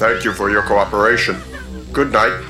Thank you for your cooperation. Good night.